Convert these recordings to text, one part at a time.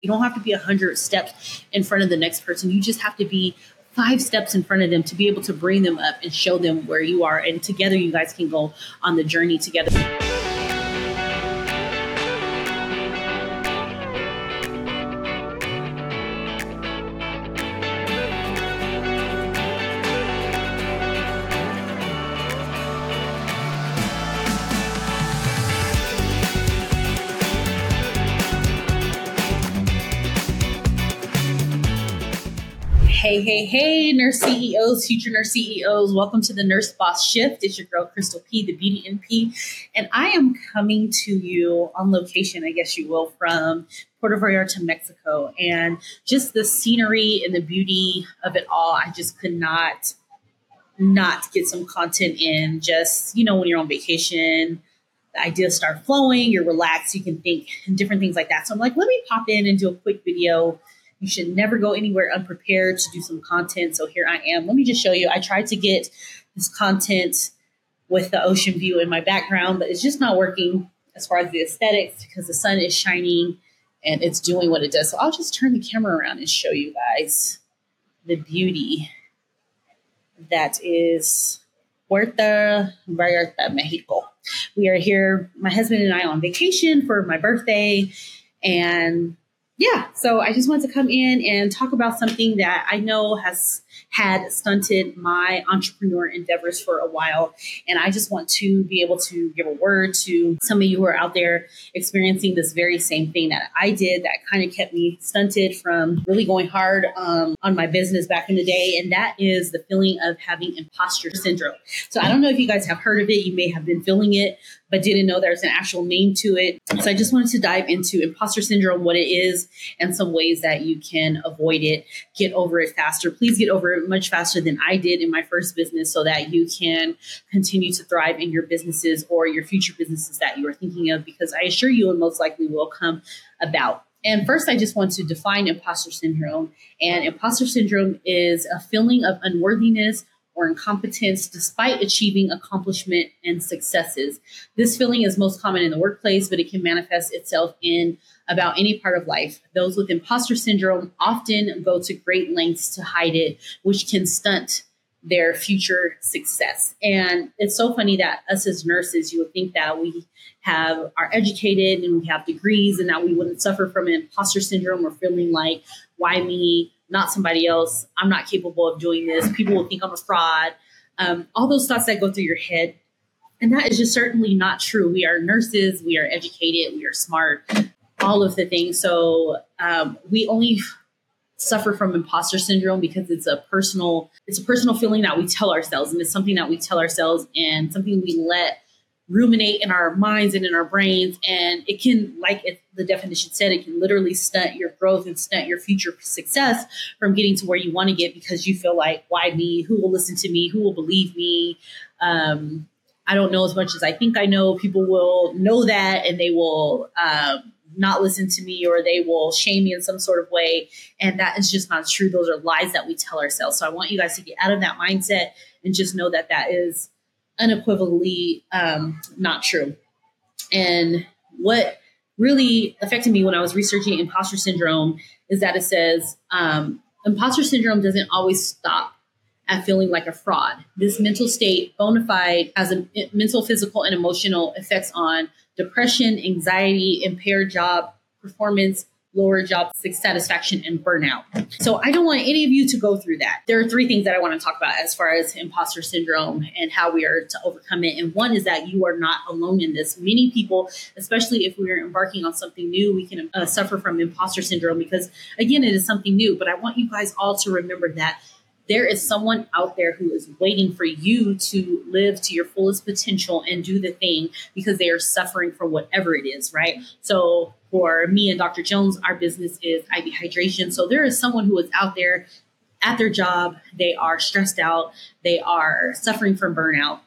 You don't have to be 100 steps in front of the next person. You just have to be five steps in front of them to be able to bring them up and show them where you are. And together, you guys can go on the journey together. Hey, hey, hey, nurse CEOs, future nurse CEOs, welcome to the Nurse Boss Shift. It's your girl, Christal P, the Beauty NP, and I am coming to you on location, I guess you will, from Puerto Vallarta, Mexico. And just the scenery and the beauty of it all, I just could not not get some content in. Just, you know, when you're on vacation, the ideas start flowing, you're relaxed, you can think and different things like that. So I'm like, let me pop in and do a quick video you should never go anywhere unprepared to do some content. So here I am. Let me just show you. I tried to get this content with the ocean view in my background, but it's just not working as far as the aesthetics because the sun is shining and it's doing what it does. So I'll just turn the camera around and show you guys the beauty that is Puerto Vallarta, Mexico. We are here, my husband and I, on vacation for my birthday, and yeah, so I just wanted to come in and talk about something that I know has had stunted my entrepreneur endeavors for a while. And I just want to be able to give a word to some of you who are out there experiencing this very same thing that I did that kind of kept me stunted from really going hard um, on my business back in the day. And that is the feeling of having imposter syndrome. So I don't know if you guys have heard of it. You may have been feeling it but didn't know there's an actual name to it. So I just wanted to dive into imposter syndrome, what it is, and some ways that you can avoid it, get over it faster. Please get over it much faster than I did in my first business so that you can continue to thrive in your businesses or your future businesses that you are thinking of, because I assure you it most likely will come about. And first, I just want to define imposter syndrome. And imposter syndrome is a feeling of unworthiness or incompetence despite achieving accomplishment and successes. This feeling is most common in the workplace, but it can manifest itself in about any part of life. Those with imposter syndrome often go to great lengths to hide it, which can stunt their future success. And it's so funny that us as nurses, you would think that we have are educated and we have degrees and that we wouldn't suffer from imposter syndrome or feeling like why me not somebody else. I'm not capable of doing this. People will think I'm a fraud. Um, all those thoughts that go through your head. And that is just certainly not true. We are nurses, we are educated, we are smart, all of the things. So um, we only suffer from imposter syndrome because it's a personal it's a personal feeling that we tell ourselves and it's something that we tell ourselves and something we let ruminate in our minds and in our brains. And it can, like the definition said, it can literally stunt your growth and stunt your future success from getting to where you want to get because you feel like, why me? Who will listen to me? Who will believe me? Um, I don't know as much as I think I know. People will know that and they will um, not listen to me or they will shame me in some sort of way. And that is just not true. Those are lies that we tell ourselves. So I want you guys to get out of that mindset and just know that that is unequivocally um, not true. And what really affected me when I was researching imposter syndrome is that it says um, imposter syndrome doesn't always stop at feeling like a fraud. This mental state, bona fide, has a mental, physical, and emotional effects on depression, anxiety, impaired job performance, lower job satisfaction and burnout. So I don't want any of you to go through that. There are three things that I want to talk about as far as imposter syndrome and how we are to overcome it. And one is that you are not alone in this. Many people, especially if we are embarking on something new, we can uh, suffer from imposter syndrome because again, it is something new. But I want you guys all to remember that there is someone out there who is waiting for you to live to your fullest potential and do the thing because they are suffering from whatever it is, right? So for me and Dr. Jones, our business is IV hydration. So there is someone who is out there at their job, they are stressed out, they are suffering from burnout,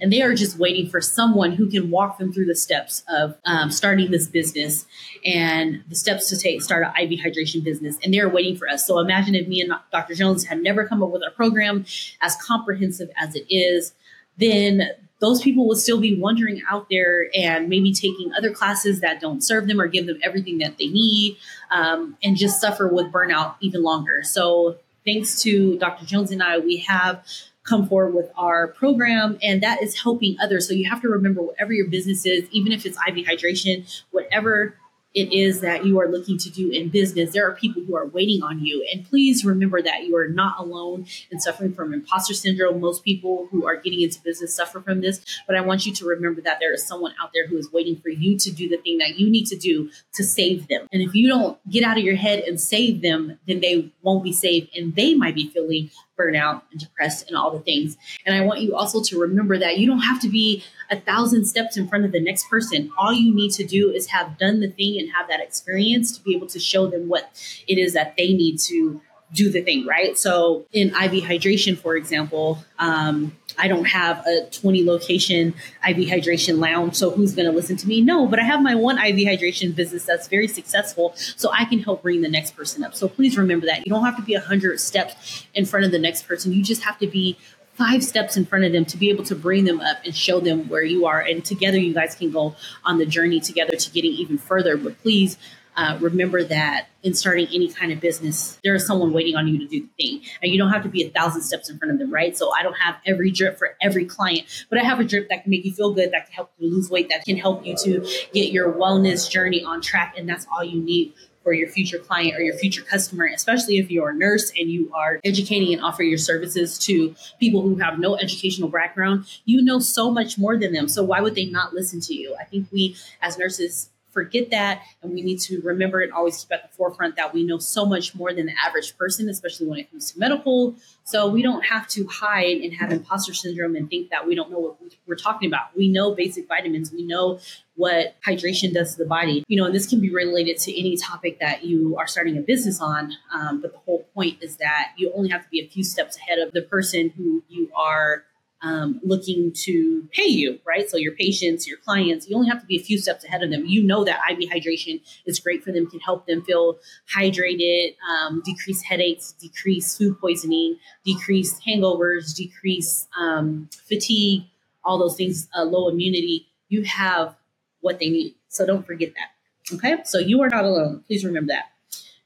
and they are just waiting for someone who can walk them through the steps of um, starting this business and the steps to take start an IV hydration business. And they're waiting for us. So imagine if me and Dr. Jones had never come up with a program as comprehensive as it is, then those people will still be wandering out there and maybe taking other classes that don't serve them or give them everything that they need um, and just suffer with burnout even longer. So, thanks to Dr. Jones and I, we have come forward with our program and that is helping others. So, you have to remember whatever your business is, even if it's IV hydration, whatever it is that you are looking to do in business, there are people who are waiting on you. And please remember that you are not alone and suffering from imposter syndrome. Most people who are getting into business suffer from this, but I want you to remember that there is someone out there who is waiting for you to do the thing that you need to do to save them. And if you don't get out of your head and save them, then they won't be saved and they might be feeling burnout and depressed and all the things. And I want you also to remember that you don't have to be a thousand steps in front of the next person. All you need to do is have done the thing and have that experience to be able to show them what it is that they need to do the thing, right? So in IV hydration, for example, um, I don't have a 20 location IV hydration lounge. So who's going to listen to me? No, but I have my one IV hydration business that's very successful. So I can help bring the next person up. So please remember that you don't have to be 100 steps in front of the next person. You just have to be five steps in front of them to be able to bring them up and show them where you are. And together, you guys can go on the journey together to getting even further. But please uh, remember that in starting any kind of business, there is someone waiting on you to do the thing. And you don't have to be a thousand steps in front of them, right? So I don't have every drip for every client, but I have a drip that can make you feel good, that can help you lose weight, that can help you to get your wellness journey on track. And that's all you need for your future client or your future customer, especially if you're a nurse and you are educating and offering your services to people who have no educational background, you know so much more than them. So why would they not listen to you? I think we as nurses forget that and we need to remember and always keep at the forefront that we know so much more than the average person especially when it comes to medical. So we don't have to hide and have imposter syndrome and think that we don't know what we're talking about. We know basic vitamins. We know what hydration does to the body. You know and this can be related to any topic that you are starting a business on um, but the whole point is that you only have to be a few steps ahead of the person who you are um, looking to pay you, right? So your patients, your clients, you only have to be a few steps ahead of them. You know that IV hydration is great for them, can help them feel hydrated, um, decrease headaches, decrease food poisoning, decrease hangovers, decrease um, fatigue, all those things, uh, low immunity. You have what they need. So don't forget that. Okay. So you are not alone. Please remember that.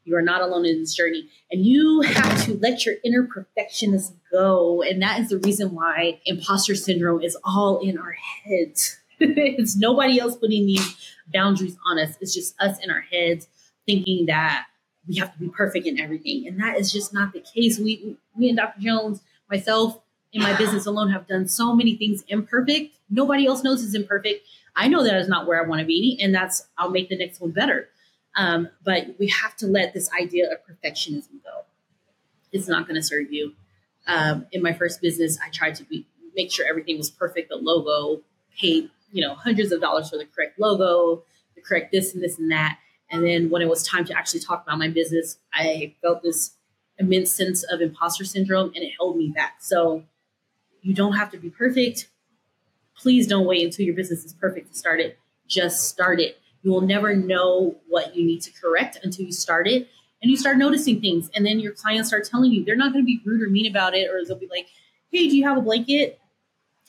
You are not alone in this journey. And you have to let your inner perfectionist go. And that is the reason why imposter syndrome is all in our heads. it's nobody else putting these boundaries on us. It's just us in our heads thinking that we have to be perfect in everything. And that is just not the case. We, me and Dr. Jones, myself, in my business alone have done so many things imperfect. Nobody else knows it's imperfect. I know that is not where I want to be, and that's I'll make the next one better. Um, but we have to let this idea of perfectionism go. It's not going to serve you. Um, in my first business, I tried to be, make sure everything was perfect. The logo, paid you know hundreds of dollars for the correct logo, the correct this and this and that. And then when it was time to actually talk about my business, I felt this immense sense of imposter syndrome, and it held me back. So you don't have to be perfect. Please don't wait until your business is perfect to start it. Just start it you will never know what you need to correct until you start it and you start noticing things. And then your clients start telling you they're not going to be rude or mean about it, or they'll be like, hey, do you have a blanket?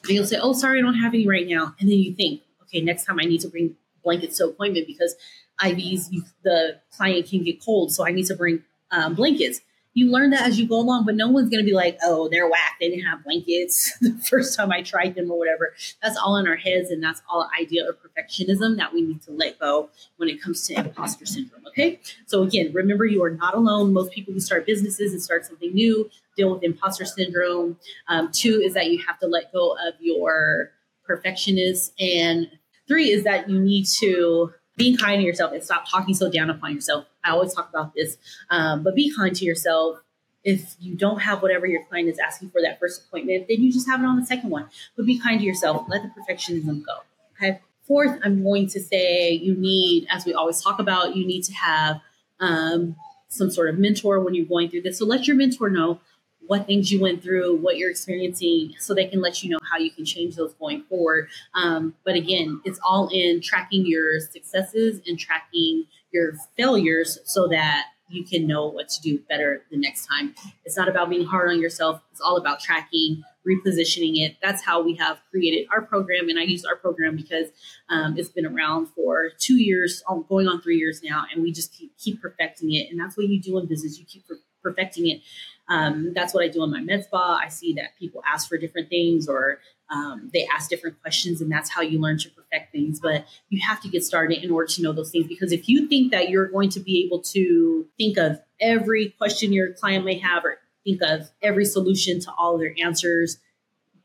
And you'll say, oh, sorry, I don't have any right now. And then you think, okay, next time I need to bring blankets to appointment because IVs, you, the client can get cold. So I need to bring um, blankets you learn that as you go along, but no one's going to be like, oh, they're whack. They didn't have blankets the first time I tried them or whatever. That's all in our heads. And that's all idea of perfectionism that we need to let go when it comes to imposter syndrome. Okay. So again, remember you are not alone. Most people who start businesses and start something new deal with imposter syndrome. Um, two is that you have to let go of your perfectionist. And three is that you need to be kind to yourself and stop talking so down upon yourself. I always talk about this, um, but be kind to yourself. If you don't have whatever your client is asking for that first appointment, then you just have it on the second one. But be kind to yourself. Let the perfectionism go. Okay. Fourth, I'm going to say you need, as we always talk about, you need to have um, some sort of mentor when you're going through this. So let your mentor know what things you went through, what you're experiencing, so they can let you know how you can change those going forward. Um, but again, it's all in tracking your successes and tracking your failures so that you can know what to do better the next time. It's not about being hard on yourself. It's all about tracking, repositioning it. That's how we have created our program. And I use our program because um, it's been around for two years, um, going on three years now, and we just keep, keep perfecting it. And that's what you do in business. You keep perfecting it. Um, that's what I do in my med spa. I see that people ask for different things or um, they ask different questions, and that's how you learn to perfect things. But you have to get started in order to know those things because if you think that you're going to be able to think of every question your client may have or think of every solution to all their answers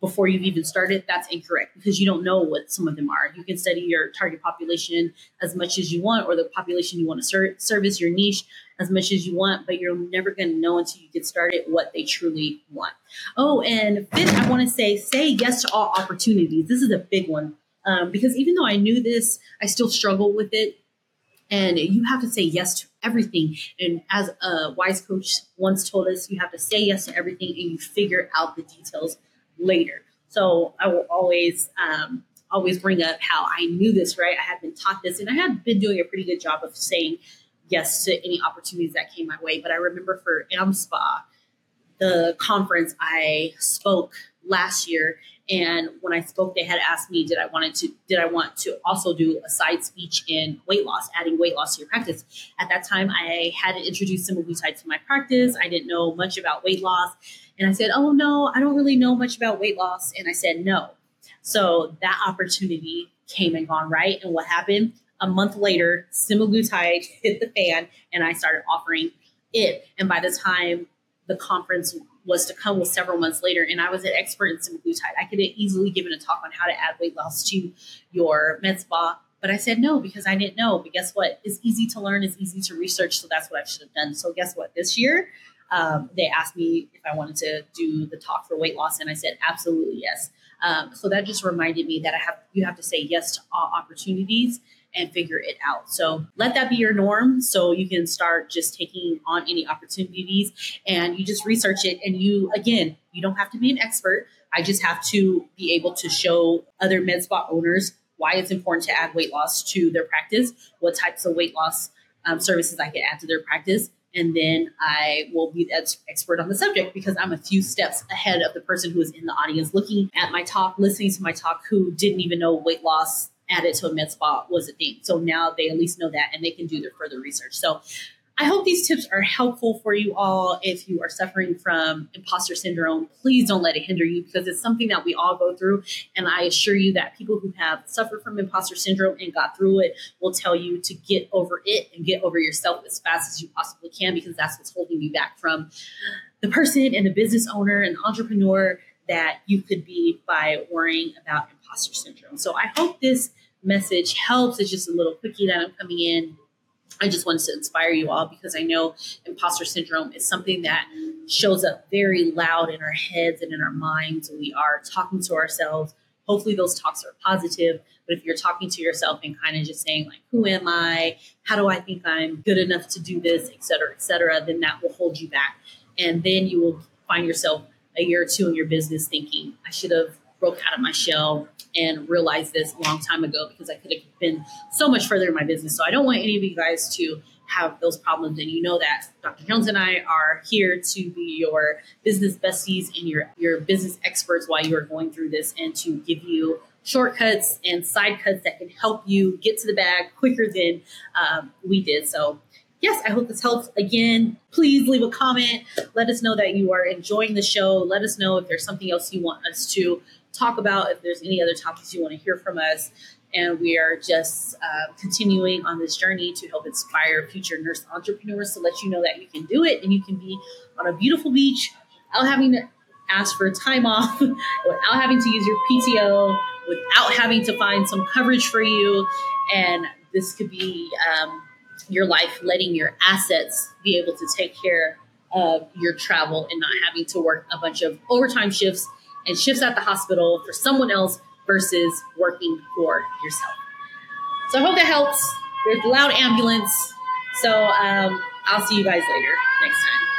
before you've even started, that's incorrect because you don't know what some of them are. You can study your target population as much as you want, or the population you want to ser- service, your niche as much as you want, but you're never going to know until you get started what they truly want. Oh, and fifth, I want to say, say yes to all opportunities. This is a big one um, because even though I knew this, I still struggle with it. And you have to say yes to everything. And as a wise coach once told us, you have to say yes to everything and you figure out the details later. So I will always um, always bring up how I knew this, right? I had been taught this, and I had been doing a pretty good job of saying yes to any opportunities that came my way. But I remember for AmSpa, the conference I spoke last year, and when I spoke, they had asked me, did I wanted to did I want to also do a side speech in weight loss, adding weight loss to your practice. At that time, I hadn't introduced semaglutide to my practice. I didn't know much about weight loss. And I said, Oh no, I don't really know much about weight loss. And I said no. So that opportunity came and gone, right? And what happened? A month later, semaglutide hit the fan and I started offering it. And by the time the conference was to come was several months later, and I was an expert in semaglutide. I could have easily given a talk on how to add weight loss to your med spa, but I said no because I didn't know. But guess what? It's easy to learn, it's easy to research, so that's what I should have done. So guess what? This year, um, they asked me if I wanted to do the talk for weight loss, and I said absolutely yes. Um, so that just reminded me that I have you have to say yes to all opportunities and figure it out. So let that be your norm so you can start just taking on any opportunities and you just research it. And you, again, you don't have to be an expert. I just have to be able to show other med spa owners why it's important to add weight loss to their practice, what types of weight loss um, services I can add to their practice. And then I will be the expert on the subject because I'm a few steps ahead of the person who is in the audience looking at my talk, listening to my talk, who didn't even know weight loss added to a med spa was a thing. So now they at least know that and they can do their further research. So I hope these tips are helpful for you all. If you are suffering from imposter syndrome, please don't let it hinder you because it's something that we all go through. And I assure you that people who have suffered from imposter syndrome and got through it will tell you to get over it and get over yourself as fast as you possibly can because that's what's holding you back from the person and the business owner and entrepreneur that you could be by worrying about imposter syndrome. So I hope this message helps. It's just a little quickie that I'm coming in. I just wanted to inspire you all because I know imposter syndrome is something that shows up very loud in our heads and in our minds. We are talking to ourselves. Hopefully, those talks are positive. But if you're talking to yourself and kind of just saying, like, who am I? How do I think I'm good enough to do this, et cetera, et cetera, then that will hold you back. And then you will find yourself a year or two in your business thinking, I should have broke out of my shell and realized this a long time ago because I could have been so much further in my business. So I don't want any of you guys to have those problems. And you know that Dr. Jones and I are here to be your business besties and your, your business experts while you are going through this and to give you shortcuts and side cuts that can help you get to the bag quicker than um, we did. So yes, I hope this helps. Again, please leave a comment. Let us know that you are enjoying the show. Let us know if there's something else you want us to talk about, if there's any other topics you want to hear from us. And we are just uh, continuing on this journey to help inspire future nurse entrepreneurs to let you know that you can do it and you can be on a beautiful beach without having to ask for time off, without having to use your PTO, without having to find some coverage for you. And this could be um, your life, letting your assets be able to take care of your travel and not having to work a bunch of overtime shifts and shifts at the hospital for someone else versus working for yourself. So I hope that helps. There's loud ambulance. So um, I'll see you guys later next time.